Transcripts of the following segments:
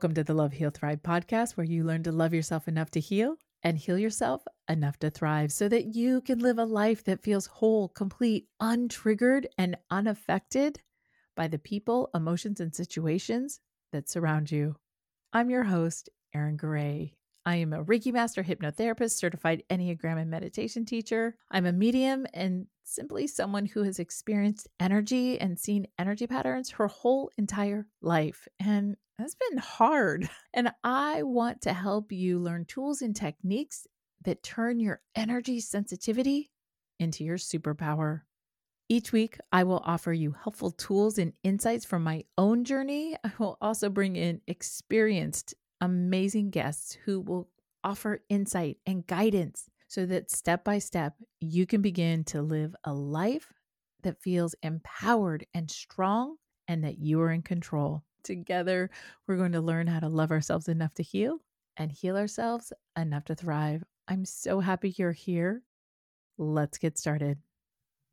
Welcome to the Love Heal Thrive podcast, where you learn to love yourself enough to heal and heal yourself enough to thrive so that you can live a life that feels whole, complete, untriggered, and unaffected by the people, emotions, and situations that surround you. I'm your host, Erin Gray. I am a Reiki Master hypnotherapist, certified Enneagram and meditation teacher. I'm a medium and simply someone who has experienced energy and seen energy patterns her whole entire life. And that's been hard. And I want to help you learn tools and techniques that turn your energy sensitivity into your superpower. Each week, I will offer you helpful tools and insights from my own journey. I will also bring in experienced, amazing guests who will offer insight and guidance so that step by step, you can begin to live a life that feels empowered and strong and that you are in control. Together, we're going to learn how to love ourselves enough to heal and heal ourselves enough to thrive. I'm so happy you're here. Let's get started.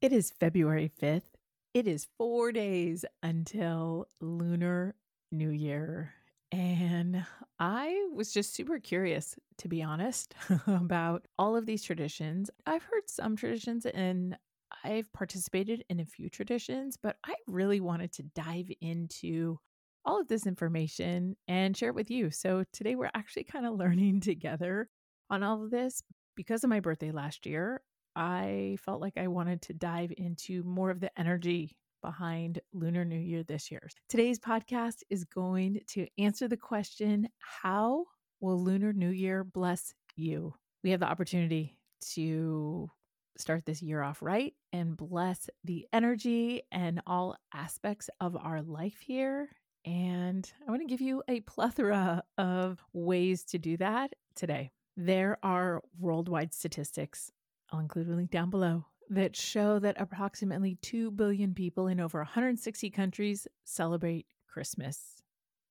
It is February 5th. It is four days until Lunar New Year. And I was just super curious, to be honest, about all of these traditions. I've heard some traditions and I've participated in a few traditions, but I really wanted to dive into all of this information and share it with you. So today we're actually kind of learning together on all of this. Because of my birthday last year, I felt like I wanted to dive into more of the energy behind Lunar New Year this year. Today's podcast is going to answer the question How will Lunar New Year bless you? We have the opportunity to start this year off right and bless the energy and all aspects of our life here. And I want to give you a plethora of ways to do that today. There are worldwide statistics I'll include a link down below that show that approximately 2 billion people in over 160 countries celebrate Christmas.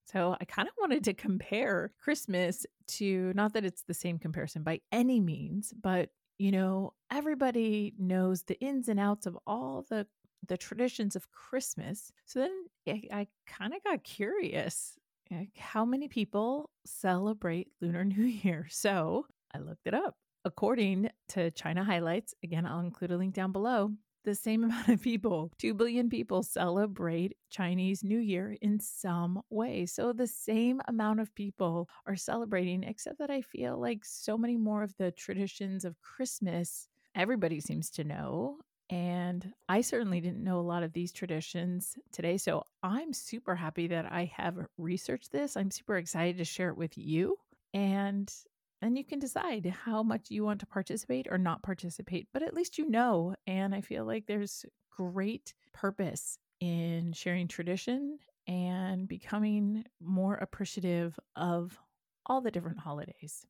So I kind of wanted to compare Christmas to not that it's the same comparison by any means, but you know, everybody knows the ins and outs of all the the traditions of Christmas. So then I, I kind of got curious. Like how many people celebrate Lunar New Year? So I looked it up. According to China Highlights, again, I'll include a link down below, the same amount of people, 2 billion people, celebrate Chinese New Year in some way. So the same amount of people are celebrating, except that I feel like so many more of the traditions of Christmas, everybody seems to know. And I certainly didn't know a lot of these traditions today. So I'm super happy that I have researched this. I'm super excited to share it with you. And and you can decide how much you want to participate or not participate, but at least you know. And I feel like there's great purpose in sharing tradition and becoming more appreciative of all the different holidays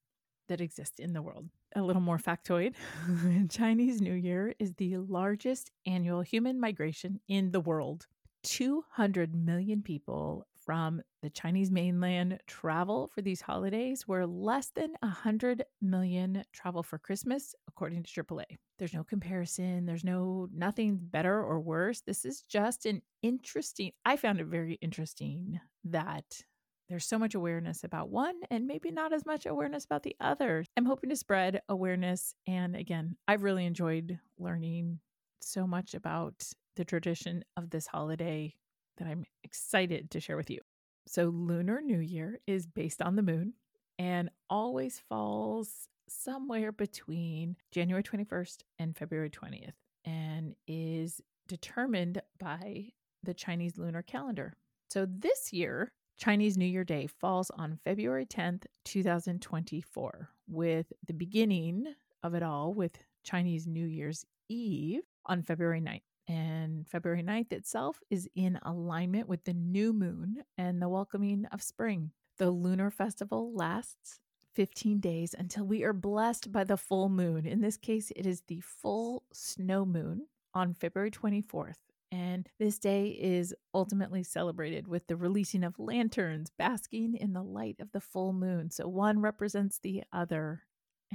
that exist in the world. A little more factoid Chinese New Year is the largest annual human migration in the world. 200 million people from the Chinese mainland travel for these holidays, where less than 100 million travel for Christmas, according to AAA. There's no comparison, there's no nothing better or worse. This is just an interesting, I found it very interesting that there's so much awareness about one and maybe not as much awareness about the other. I'm hoping to spread awareness. And again, I've really enjoyed learning so much about the tradition of this holiday that I'm excited to share with you. So, Lunar New Year is based on the moon and always falls somewhere between January 21st and February 20th and is determined by the Chinese lunar calendar. So, this year, Chinese New Year Day falls on February 10th, 2024, with the beginning of it all with Chinese New Year's Eve on February 9th. And February 9th itself is in alignment with the new moon and the welcoming of spring. The lunar festival lasts 15 days until we are blessed by the full moon. In this case, it is the full snow moon on February 24th. And this day is ultimately celebrated with the releasing of lanterns, basking in the light of the full moon. So one represents the other.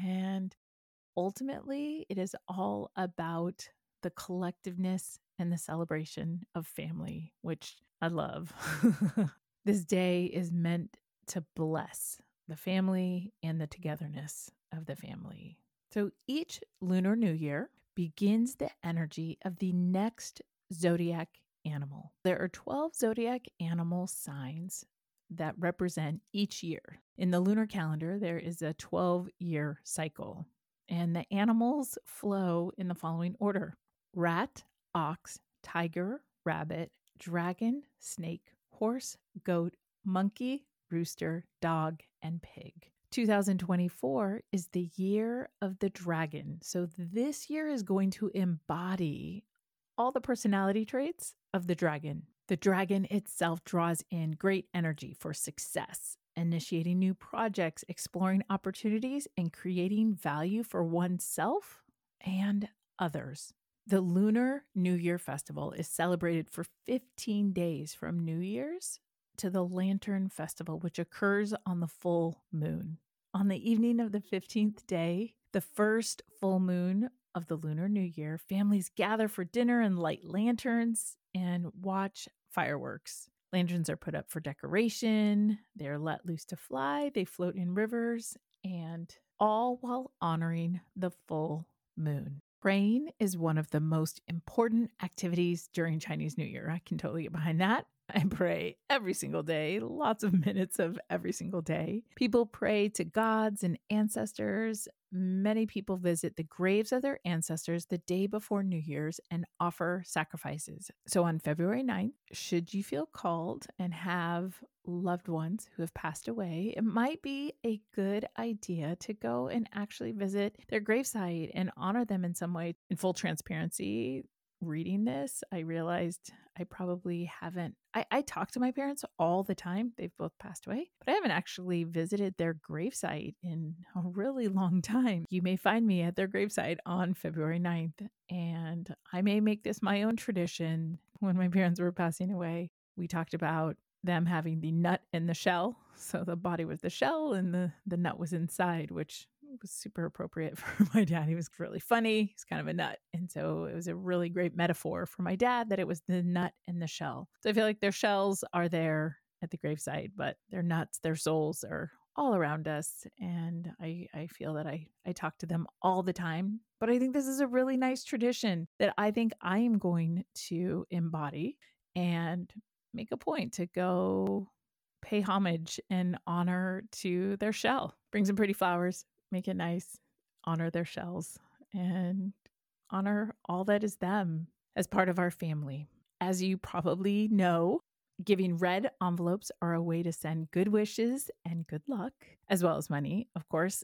And ultimately, it is all about the collectiveness and the celebration of family, which I love. this day is meant to bless the family and the togetherness of the family. So each lunar new year begins the energy of the next zodiac animal. There are 12 zodiac animal signs that represent each year. In the lunar calendar, there is a 12 year cycle, and the animals flow in the following order rat, ox, tiger, rabbit, dragon, snake, horse, goat, monkey, rooster, dog, and pig. 2024 is the year of the dragon. So this year is going to embody all the personality traits of the dragon. The dragon itself draws in great energy for success, initiating new projects, exploring opportunities, and creating value for oneself and others. The Lunar New Year Festival is celebrated for 15 days from New Year's to the Lantern Festival, which occurs on the full moon. On the evening of the 15th day, the first full moon of the Lunar New Year, families gather for dinner and light lanterns and watch fireworks. Lanterns are put up for decoration, they're let loose to fly, they float in rivers, and all while honoring the full moon. Praying is one of the most important activities during Chinese New Year. I can totally get behind that. I pray every single day, lots of minutes of every single day. People pray to gods and ancestors. Many people visit the graves of their ancestors the day before New Year's and offer sacrifices. So on February 9th, should you feel called and have loved ones who have passed away, it might be a good idea to go and actually visit their gravesite and honor them in some way. In full transparency, reading this, I realized I probably haven't. I, I talk to my parents all the time. They've both passed away, but I haven't actually visited their gravesite in a really long time. You may find me at their gravesite on February 9th, and I may make this my own tradition. When my parents were passing away, we talked about them having the nut and the shell. So the body was the shell and the, the nut was inside, which was super appropriate for my dad. He was really funny. He's kind of a nut. And so it was a really great metaphor for my dad that it was the nut and the shell. So I feel like their shells are there at the gravesite, but their nuts, their souls are all around us. And I, I feel that I, I talk to them all the time. But I think this is a really nice tradition that I think I am going to embody and make a point to go pay homage and honor to their shell. Bring some pretty flowers, make it nice, honor their shells, and honor all that is them as part of our family. As you probably know, giving red envelopes are a way to send good wishes and good luck, as well as money, of course.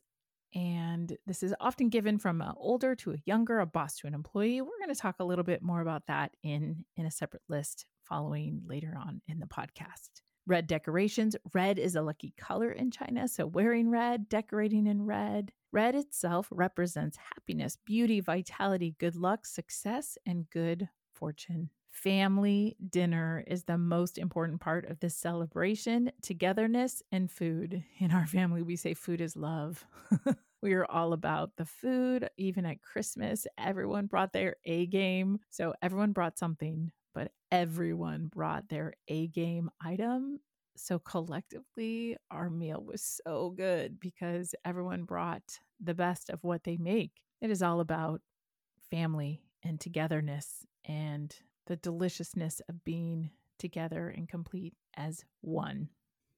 And this is often given from an older to a younger, a boss to an employee. We're going to talk a little bit more about that in, in a separate list following later on in the podcast red decorations. Red is a lucky color in China, so wearing red, decorating in red. Red itself represents happiness, beauty, vitality, good luck, success, and good fortune. Family dinner is the most important part of this celebration, togetherness and food. In our family, we say food is love. we are all about the food. Even at Christmas, everyone brought their A game. So everyone brought something but everyone brought their A game item. So collectively, our meal was so good because everyone brought the best of what they make. It is all about family and togetherness and the deliciousness of being together and complete as one.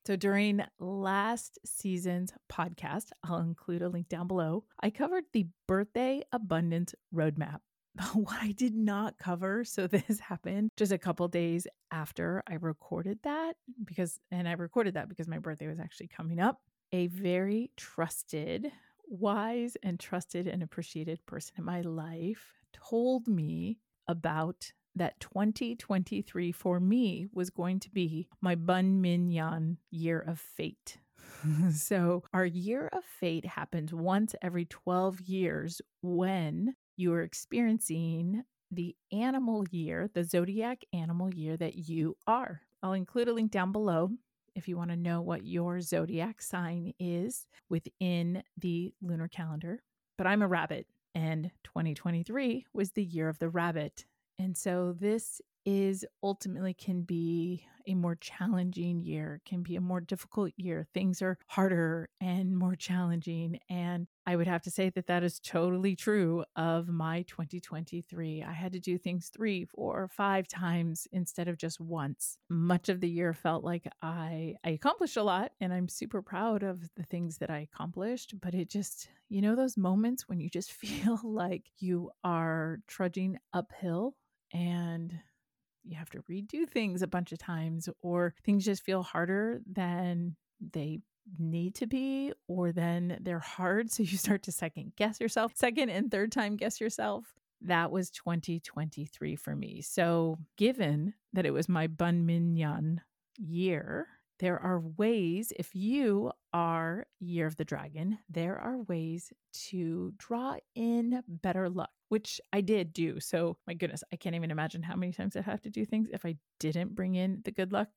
So during last season's podcast, I'll include a link down below. I covered the birthday abundance roadmap. what I did not cover, so this happened just a couple days after I recorded that because, and I recorded that because my birthday was actually coming up. A very trusted, wise, and trusted and appreciated person in my life told me about that 2023 for me was going to be my Ben Ming Nian year of fate. so, our year of fate happens once every 12 years when you are experiencing the animal year, the zodiac animal year that you are. I'll include a link down below if you want to know what your zodiac sign is within the lunar calendar. But I'm a rabbit, and 2023 was the year of the rabbit. And so this is ultimately can be a more challenging year, can be a more difficult year. Things are harder and more challenging. And I would have to say that that is totally true of my 2023. I had to do things three, four, five times instead of just once. Much of the year felt like I, I accomplished a lot and I'm super proud of the things that I accomplished, but it just, you know, those moments when you just feel like you are trudging uphill and you have to redo things a bunch of times, or things just feel harder than they need to be, or then they're hard. So you start to second guess yourself, second and third time guess yourself. That was 2023 for me. So, given that it was my Ben Ming Nian year, there are ways, if you are Year of the Dragon, there are ways to draw in better luck, which I did do. So, my goodness, I can't even imagine how many times I have to do things if I didn't bring in the good luck.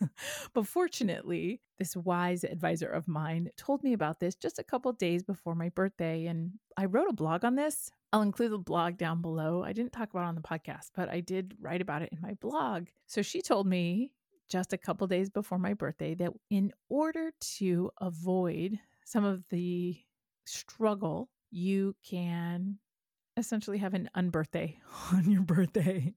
but fortunately, this wise advisor of mine told me about this just a couple days before my birthday. And I wrote a blog on this. I'll include the blog down below. I didn't talk about it on the podcast, but I did write about it in my blog. So she told me just a couple days before my birthday that in order to avoid some of the struggle, you can essentially have an unbirthday on your birthday.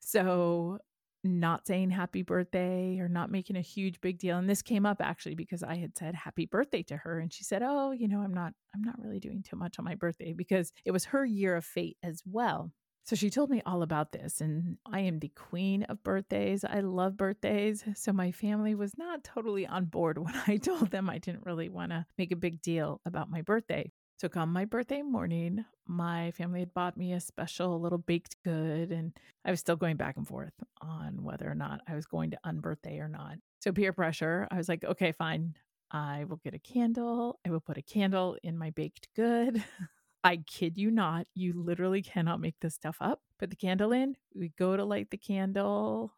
so, not saying happy birthday or not making a huge big deal. And this came up actually because I had said happy birthday to her and she said, "Oh, you know, I'm not I'm not really doing too much on my birthday because it was her year of fate as well." So she told me all about this, and I am the queen of birthdays. I love birthdays. So my family was not totally on board when I told them I didn't really want to make a big deal about my birthday. So, come my birthday morning, my family had bought me a special little baked good, and I was still going back and forth on whether or not I was going to unbirthday or not. So, peer pressure, I was like, okay, fine. I will get a candle. I will put a candle in my baked good. I kid you not, you literally cannot make this stuff up. Put the candle in, we go to light the candle,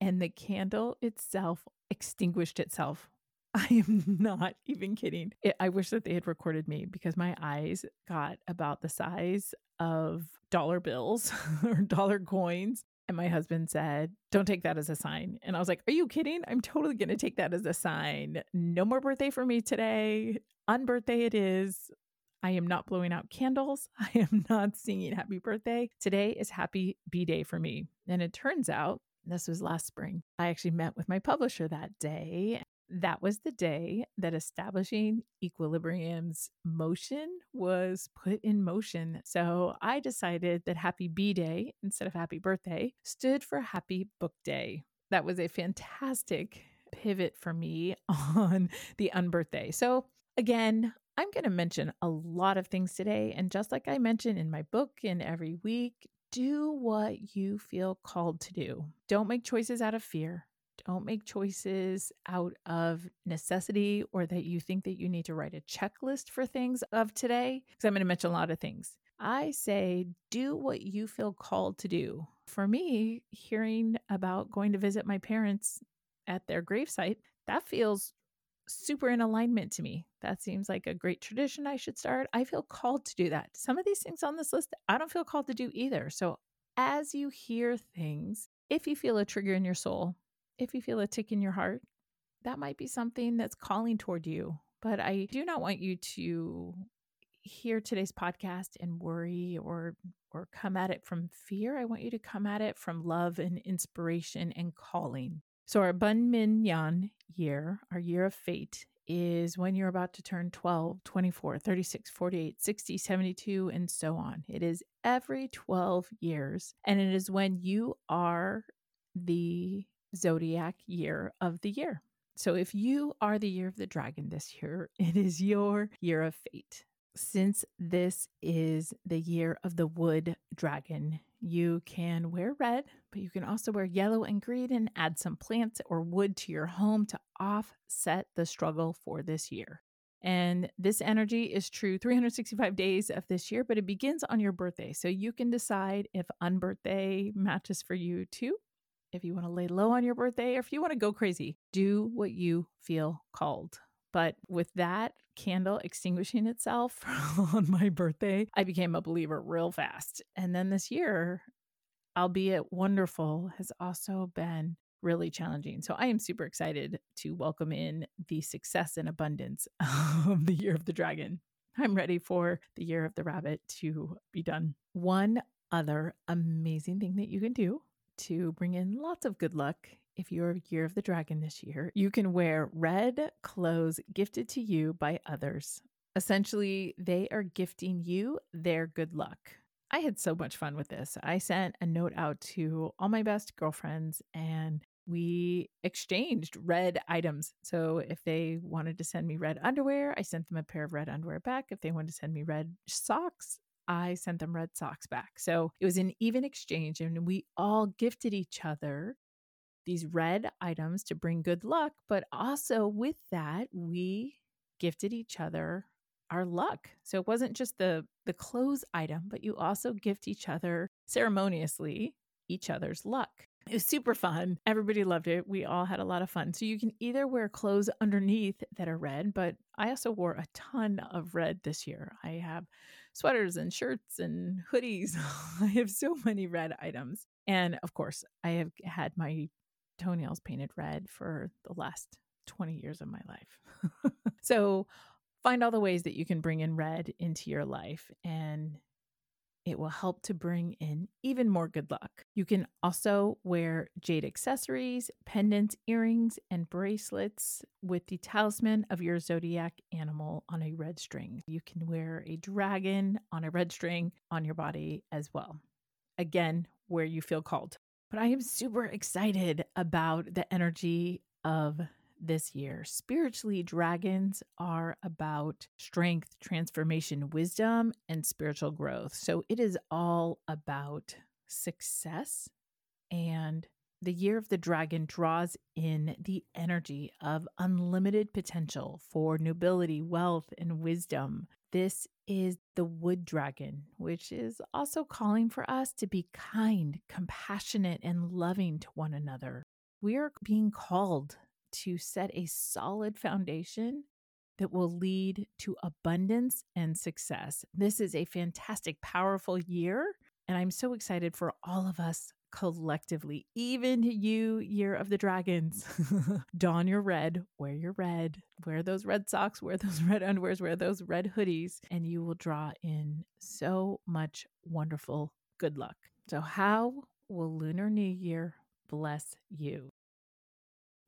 and the candle itself extinguished itself. I am not even kidding. It, I wish that they had recorded me because my eyes got about the size of dollar bills or dollar coins. And my husband said, Don't take that as a sign. And I was like, Are you kidding? I'm totally going to take that as a sign. No more birthday for me today. On birthday it is. I am not blowing out candles. I am not singing happy birthday. Today is happy B day for me. And it turns out, this was last spring, I actually met with my publisher that day. That was the day that establishing equilibrium's motion was put in motion. So I decided that happy B day instead of happy birthday stood for happy book day. That was a fantastic pivot for me on the unbirthday. So again, I'm going to mention a lot of things today. And just like I mentioned in my book and every week, do what you feel called to do. Don't make choices out of fear. Don't make choices out of necessity or that you think that you need to write a checklist for things of today. Because I'm going to mention a lot of things. I say, do what you feel called to do. For me, hearing about going to visit my parents at their gravesite, that feels super in alignment to me. That seems like a great tradition I should start. I feel called to do that. Some of these things on this list, I don't feel called to do either. So, as you hear things, if you feel a trigger in your soul, if you feel a tick in your heart, that might be something that's calling toward you. But I do not want you to hear today's podcast and worry or or come at it from fear. I want you to come at it from love and inspiration and calling. So, our Ben Ming Nian year, our year of fate, is when you're about to turn 12, 24, 36, 48, 60, 72, and so on. It is every 12 years. And it is when you are the zodiac year of the year. So, if you are the year of the dragon this year, it is your year of fate. Since this is the year of the wood dragon, you can wear red, but you can also wear yellow and green and add some plants or wood to your home to offset the struggle for this year. And this energy is true 365 days of this year, but it begins on your birthday. So you can decide if unbirthday matches for you too. If you want to lay low on your birthday or if you want to go crazy, do what you feel called. But with that candle extinguishing itself on my birthday, I became a believer real fast. And then this year, albeit wonderful, has also been really challenging. So I am super excited to welcome in the success and abundance of the year of the dragon. I'm ready for the year of the rabbit to be done. One other amazing thing that you can do to bring in lots of good luck if you're a year of the dragon this year, you can wear red clothes gifted to you by others. Essentially, they are gifting you their good luck. I had so much fun with this. I sent a note out to all my best girlfriends and we exchanged red items. So if they wanted to send me red underwear, I sent them a pair of red underwear back. If they wanted to send me red socks, I sent them red socks back. So it was an even exchange, and we all gifted each other these red items to bring good luck. But also with that, we gifted each other our luck. So it wasn't just the the clothes item, but you also gift each other ceremoniously each other's luck. It was super fun. Everybody loved it. We all had a lot of fun. So you can either wear clothes underneath that are red, but I also wore a ton of red this year. I have sweaters and shirts and hoodies. I have so many red items. And of course, I have had my toenails painted red for the last 20 years of my life. so find all the ways that you can bring in red into your life and it will help to bring in even more good luck. You can also wear jade accessories, pendants, earrings, and bracelets with the talisman of your zodiac animal on a red string. You can wear a dragon on a red string on your body as well. Again, where you feel called. But I am super excited about the energy of this year. Spiritually, dragons are about strength, transformation, wisdom, and spiritual growth. So it is all about success. And the year of the dragon draws in the energy of unlimited potential for nobility, wealth, and wisdom. This is the wood dragon, which is also calling for us to be kind, compassionate, and loving to one another. We are being called to set a solid foundation that will lead to abundance and success. This is a fantastic, powerful year. And I'm so excited for all of us collectively, even you, Year of the Dragons. Don your red, wear your red, wear those red socks, wear those red underwears, wear those red hoodies, and you will draw in so much wonderful good luck. So, how will Lunar New Year bless you?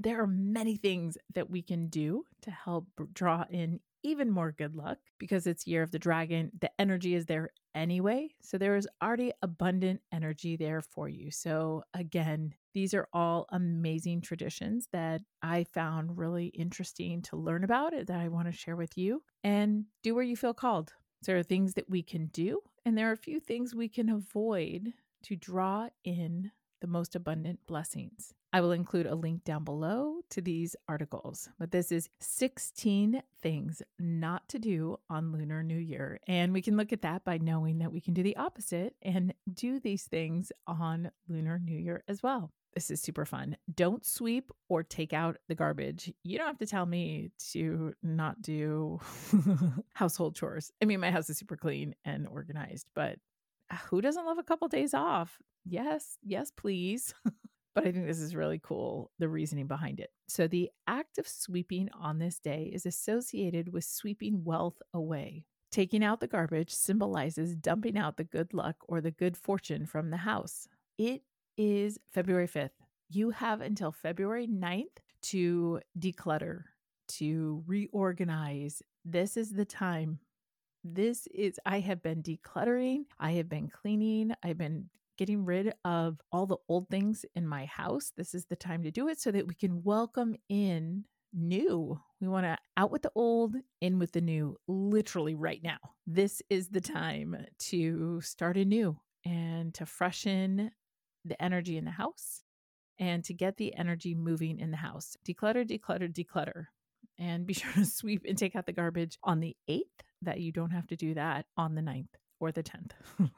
there are many things that we can do to help draw in even more good luck because it's year of the dragon the energy is there anyway so there is already abundant energy there for you. So again these are all amazing traditions that i found really interesting to learn about it that i want to share with you and do where you feel called. There are things that we can do and there are a few things we can avoid to draw in the most abundant blessings. I will include a link down below to these articles, but this is 16 things not to do on Lunar New Year. And we can look at that by knowing that we can do the opposite and do these things on Lunar New Year as well. This is super fun. Don't sweep or take out the garbage. You don't have to tell me to not do household chores. I mean, my house is super clean and organized, but Ah, who doesn't love a couple days off? Yes, yes, please. but I think this is really cool, the reasoning behind it. So, the act of sweeping on this day is associated with sweeping wealth away. Taking out the garbage symbolizes dumping out the good luck or the good fortune from the house. It is February 5th. You have until February 9th to declutter, to reorganize. This is the time this is, I have been decluttering, I have been cleaning, I've been getting rid of all the old things in my house. This is the time to do it so that we can welcome in new. We want to out with the old, in with the new, literally right now. This is the time to start anew and to freshen the energy in the house and to get the energy moving in the house. Declutter, declutter, declutter. And be sure to sweep and take out the garbage on the 8th that you don't have to do that on the 9th or the 10th.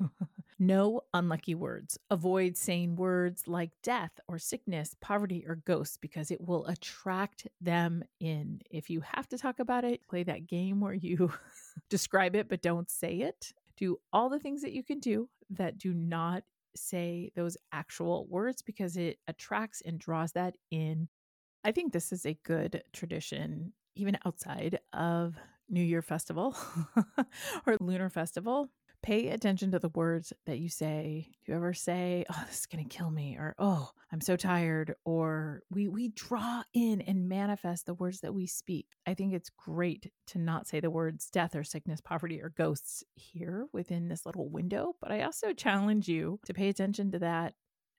no unlucky words. Avoid saying words like death or sickness, poverty, or ghosts because it will attract them in. If you have to talk about it, play that game where you describe it but don't say it. Do all the things that you can do that do not say those actual words because it attracts and draws that in. I think this is a good tradition, even outside of New Year Festival or Lunar Festival pay attention to the words that you say. Do you ever say, "Oh, this is going to kill me," or "Oh, I'm so tired," or we we draw in and manifest the words that we speak. I think it's great to not say the words death or sickness, poverty or ghosts here within this little window, but I also challenge you to pay attention to that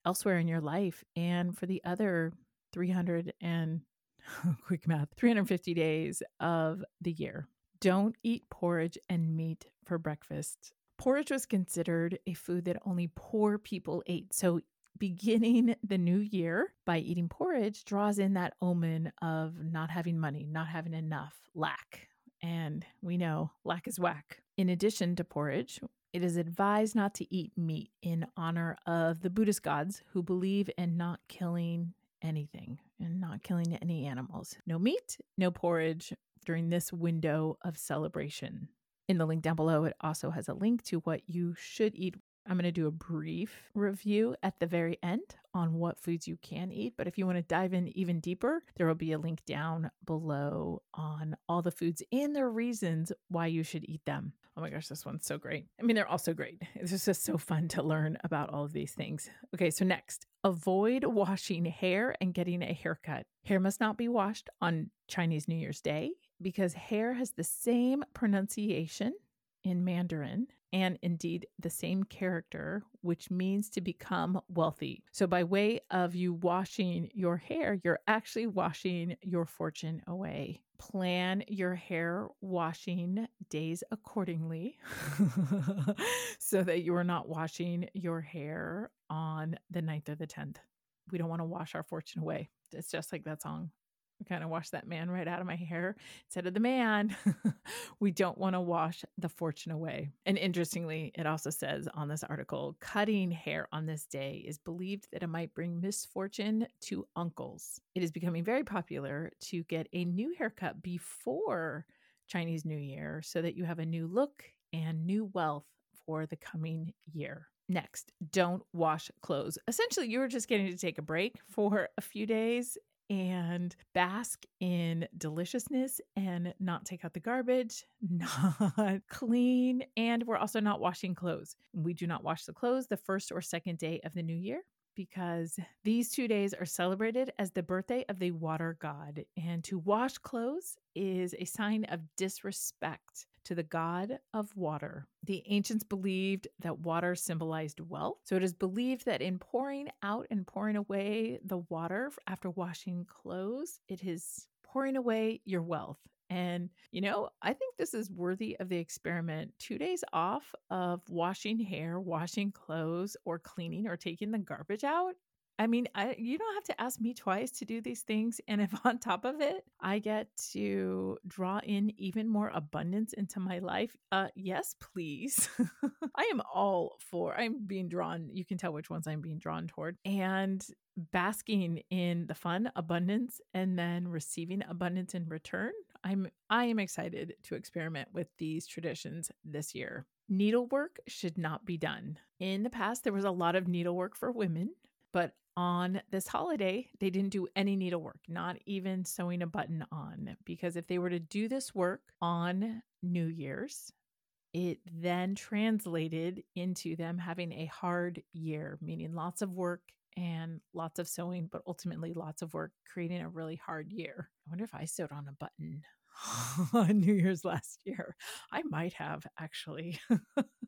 elsewhere in your life and for the other 300 and quick math 350 days of the year. Don't eat porridge and meat for breakfast Porridge was considered a food that only poor people ate. So, beginning the new year by eating porridge draws in that omen of not having money, not having enough, lack. And we know lack is whack. In addition to porridge, it is advised not to eat meat in honor of the Buddhist gods who believe in not killing anything and not killing any animals. No meat, no porridge during this window of celebration. In the link down below, it also has a link to what you should eat. I'm going to do a brief review at the very end on what foods you can eat. But if you want to dive in even deeper, there will be a link down below on all the foods and their reasons why you should eat them. Oh my gosh, this one's so great. I mean, they're all so great. It's just so fun to learn about all of these things. Okay, so next, avoid washing hair and getting a haircut. Hair must not be washed on Chinese New Year's Day because hair has the same pronunciation in Mandarin and indeed the same character, which means to become wealthy. So, by way of you washing your hair, you're actually washing your fortune away. Plan your hair washing days accordingly so that you are not washing your hair on the 9th or the 10th. We don't want to wash our fortune away. It's just like that song kind of wash that man right out of my hair instead of the man. we don't want to wash the fortune away. And interestingly, it also says on this article cutting hair on this day is believed that it might bring misfortune to uncles. It is becoming very popular to get a new haircut before Chinese New Year so that you have a new look and new wealth for the coming year. Next, don't wash clothes. Essentially, you are just getting to take a break for a few days and bask in deliciousness and not take out the garbage, not clean, and we're also not washing clothes. We do not wash the clothes the first or second day of the new year because these two days are celebrated as the birthday of the water god. And to wash clothes is a sign of disrespect to the god of water. The ancients believed that water symbolized wealth. So it is believed that in pouring out and pouring away the water after washing clothes, it is pouring away your wealth. And, you know, I think this is worthy of the experiment. Two days off of washing hair, washing clothes, or cleaning or taking the garbage out I mean, I you don't have to ask me twice to do these things. And if on top of it, I get to draw in even more abundance into my life, uh, yes, please. I am all for. I'm being drawn. You can tell which ones I'm being drawn toward, and basking in the fun, abundance, and then receiving abundance in return. I'm I am excited to experiment with these traditions this year. Needlework should not be done. In the past, there was a lot of needlework for women, but on this holiday, they didn't do any needlework, not even sewing a button on, because if they were to do this work on New Year's, it then translated into them having a hard year, meaning lots of work and lots of sewing, but ultimately lots of work, creating a really hard year. I wonder if I sewed on a button on New Year's last year. I might have actually.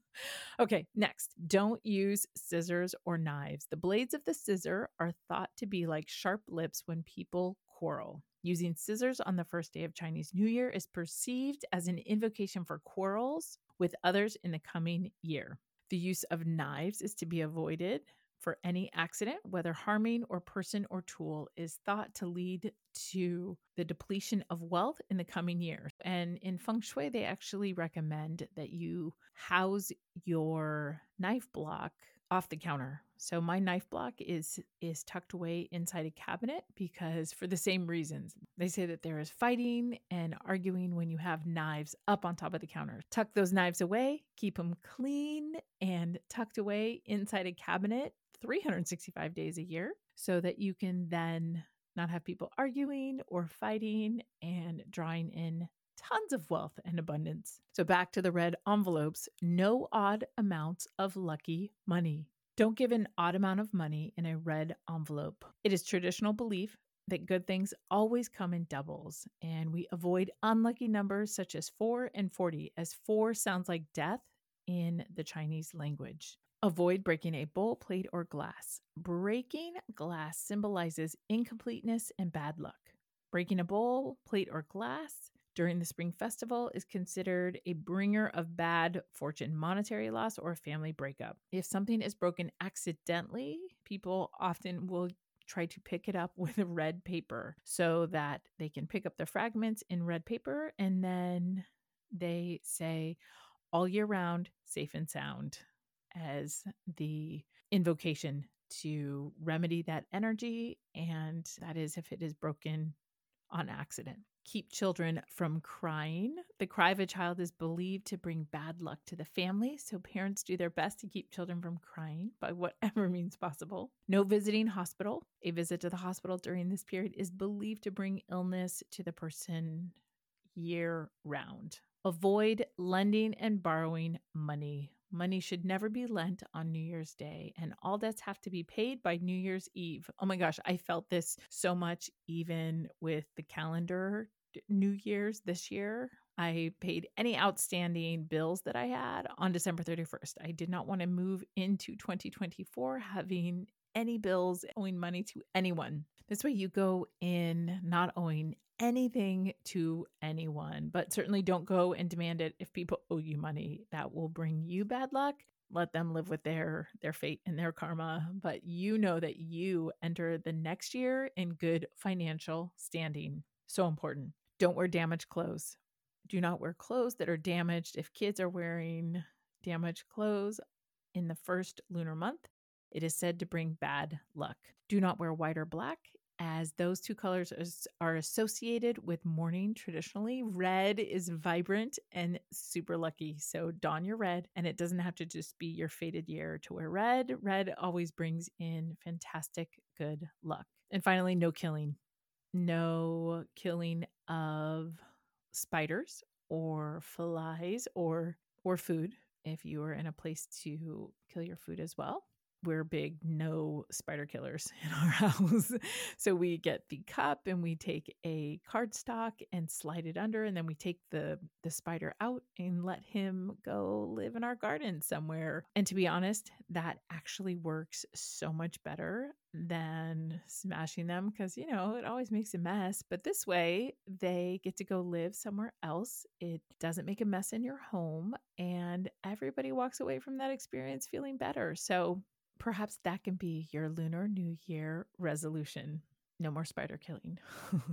okay, next, don't use scissors or knives. The blades of the scissor are thought to be like sharp lips when people quarrel. Using scissors on the first day of Chinese New Year is perceived as an invocation for quarrels with others in the coming year. The use of knives is to be avoided for any accident, whether harming or person or tool, is thought to lead to the depletion of wealth in the coming year. And in feng shui, they actually recommend that you house your knife block off the counter. So my knife block is is tucked away inside a cabinet because for the same reasons. They say that there is fighting and arguing when you have knives up on top of the counter. Tuck those knives away, keep them clean and tucked away inside a cabinet 365 days a year so that you can then not have people arguing or fighting and drawing in tons of wealth and abundance. So, back to the red envelopes no odd amounts of lucky money. Don't give an odd amount of money in a red envelope. It is traditional belief that good things always come in doubles, and we avoid unlucky numbers such as 4 and 40, as 4 sounds like death in the Chinese language. Avoid breaking a bowl, plate, or glass. Breaking glass symbolizes incompleteness and bad luck. Breaking a bowl, plate, or glass during the spring festival is considered a bringer of bad fortune, monetary loss, or family breakup. If something is broken accidentally, people often will try to pick it up with a red paper so that they can pick up the fragments in red paper and then they say all year round, safe and sound as the invocation to remedy that energy. And that is if it is broken on accident keep children from crying. The cry of a child is believed to bring bad luck to the family, so parents do their best to keep children from crying by whatever means possible. No visiting hospital. A visit to the hospital during this period is believed to bring illness to the person year round. Avoid lending and borrowing money. Money should never be lent on New Year's Day, and all debts have to be paid by New Year's Eve. Oh my gosh, I felt this so much even with the calendar New Year's this year. I paid any outstanding bills that I had on December 31st. I did not want to move into 2024 having any bills owing money to anyone. This way, you go in not owing anything to anyone, but certainly don't go and demand it if people owe you money. That will bring you bad luck. Let them live with their their fate and their karma, but you know that you enter the next year in good financial standing. So important. Don't wear damaged clothes. Do not wear clothes that are damaged. If kids are wearing damaged clothes in the first lunar month, it is said to bring bad luck. Do not wear white or black, as those two colors are associated with mourning traditionally. Red is vibrant and super lucky. So don your red, and it doesn't have to just be your fated year to wear red. Red always brings in fantastic good luck. And finally, no killing no killing of spiders or flies or or food if you are in a place to kill your food as well we're big no spider killers in our house. so we get the cup and we take a cardstock and slide it under and then we take the the spider out and let him go live in our garden somewhere. And to be honest, that actually works so much better than smashing them because you know, it always makes a mess, but this way they get to go live somewhere else. It doesn't make a mess in your home and everybody walks away from that experience feeling better. So perhaps that can be your Lunar New Year resolution. No more spider killing.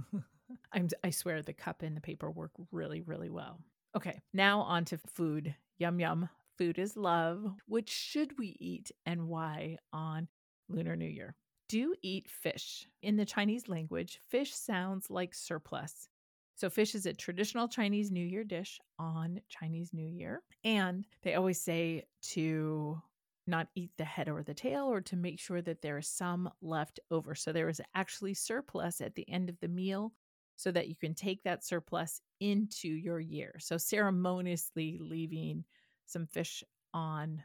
I'm, I swear the cup and the paper work really, really well. Okay, now on to food. Yum, yum. Food is love. Which should we eat and why on Lunar New Year? Do eat fish. In the Chinese language, fish sounds like surplus. So, fish is a traditional Chinese New Year dish on Chinese New Year. And they always say to not eat the head or the tail or to make sure that there is some left over. So there is actually surplus at the end of the meal so that you can take that surplus into your year. So ceremoniously leaving some fish on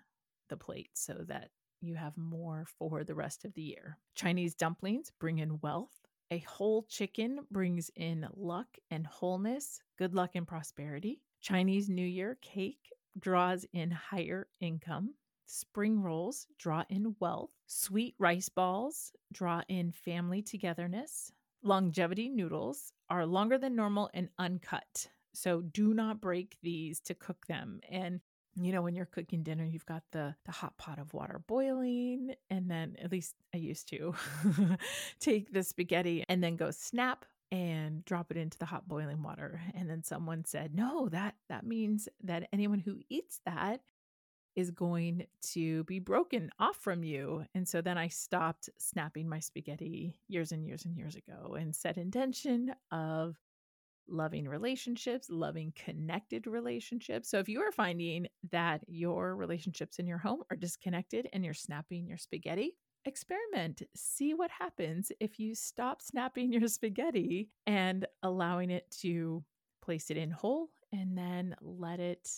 the plate so that you have more for the rest of the year. Chinese dumplings bring in wealth. A whole chicken brings in luck and wholeness, good luck and prosperity. Chinese New Year cake draws in higher income. Spring rolls draw in wealth. Sweet rice balls draw in family togetherness. Longevity noodles are longer than normal and uncut. So do not break these to cook them. And you know, when you're cooking dinner, you've got the the hot pot of water boiling, and then at least I used to take the spaghetti and then go snap and drop it into the hot boiling water. And then someone said, "No, that that means that anyone who eats that is going to be broken off from you. And so then I stopped snapping my spaghetti years and years and years ago and set intention of loving relationships, loving connected relationships. So if you are finding that your relationships in your home are disconnected and you're snapping your spaghetti, experiment. See what happens if you stop snapping your spaghetti and allowing it to place it in whole and then let it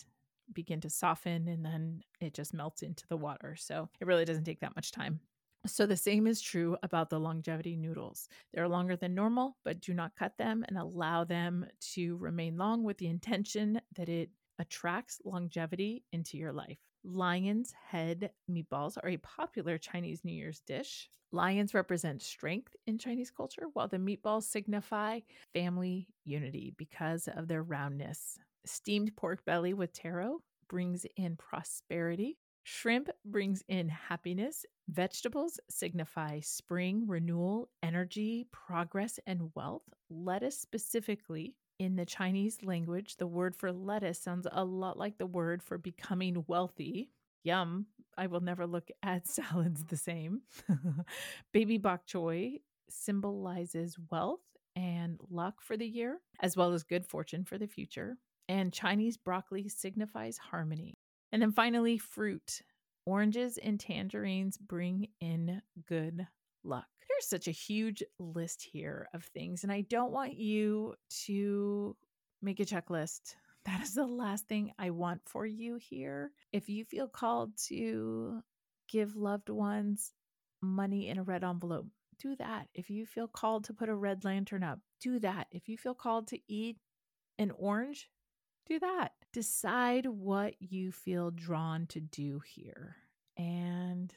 begin to soften and then it just melts into the water. So it really doesn't take that much time. So, the same is true about the longevity noodles. They're longer than normal, but do not cut them and allow them to remain long with the intention that it attracts longevity into your life. Lion's head meatballs are a popular Chinese New Year's dish. Lions represent strength in Chinese culture, while the meatballs signify family unity because of their roundness. Steamed pork belly with taro brings in prosperity. Shrimp brings in happiness. Vegetables signify spring, renewal, energy, progress, and wealth. Lettuce, specifically, in the Chinese language, the word for lettuce sounds a lot like the word for becoming wealthy. Yum. I will never look at salads the same. Baby bok choy symbolizes wealth and luck for the year, as well as good fortune for the future. And Chinese broccoli signifies harmony. And then finally, fruit. Oranges and tangerines bring in good luck. There's such a huge list here of things, and I don't want you to make a checklist. That is the last thing I want for you here. If you feel called to give loved ones money in a red envelope, do that. If you feel called to put a red lantern up, do that. If you feel called to eat an orange, do that. Decide what you feel drawn to do here and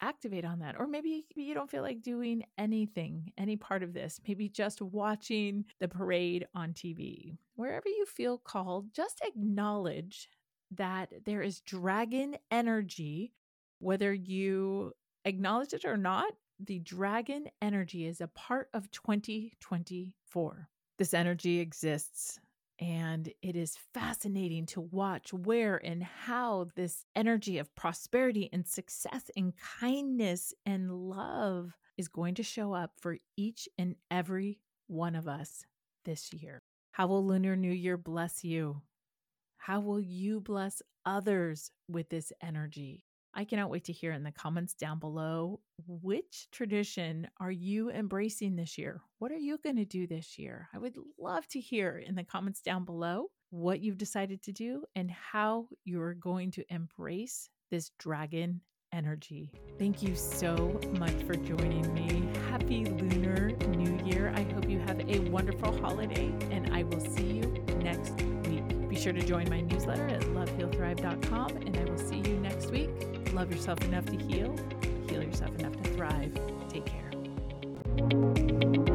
activate on that. Or maybe you don't feel like doing anything, any part of this, maybe just watching the parade on TV. Wherever you feel called, just acknowledge that there is dragon energy, whether you acknowledge it or not. The dragon energy is a part of 2024. This energy exists and it is fascinating to watch where and how this energy of prosperity and success and kindness and love is going to show up for each and every one of us this year. How will Lunar New Year bless you? How will you bless others with this energy? I cannot wait to hear in the comments down below which tradition are you embracing this year? What are you going to do this year? I would love to hear in the comments down below what you've decided to do and how you're going to embrace this dragon energy. Thank you so much for joining me. Happy Lunar New Year. I hope you have a wonderful holiday, and I will see you next week. Be sure to join my newsletter at lovehealthrive.com, and I will see you next week. Love yourself enough to heal, heal yourself enough to thrive. Take care.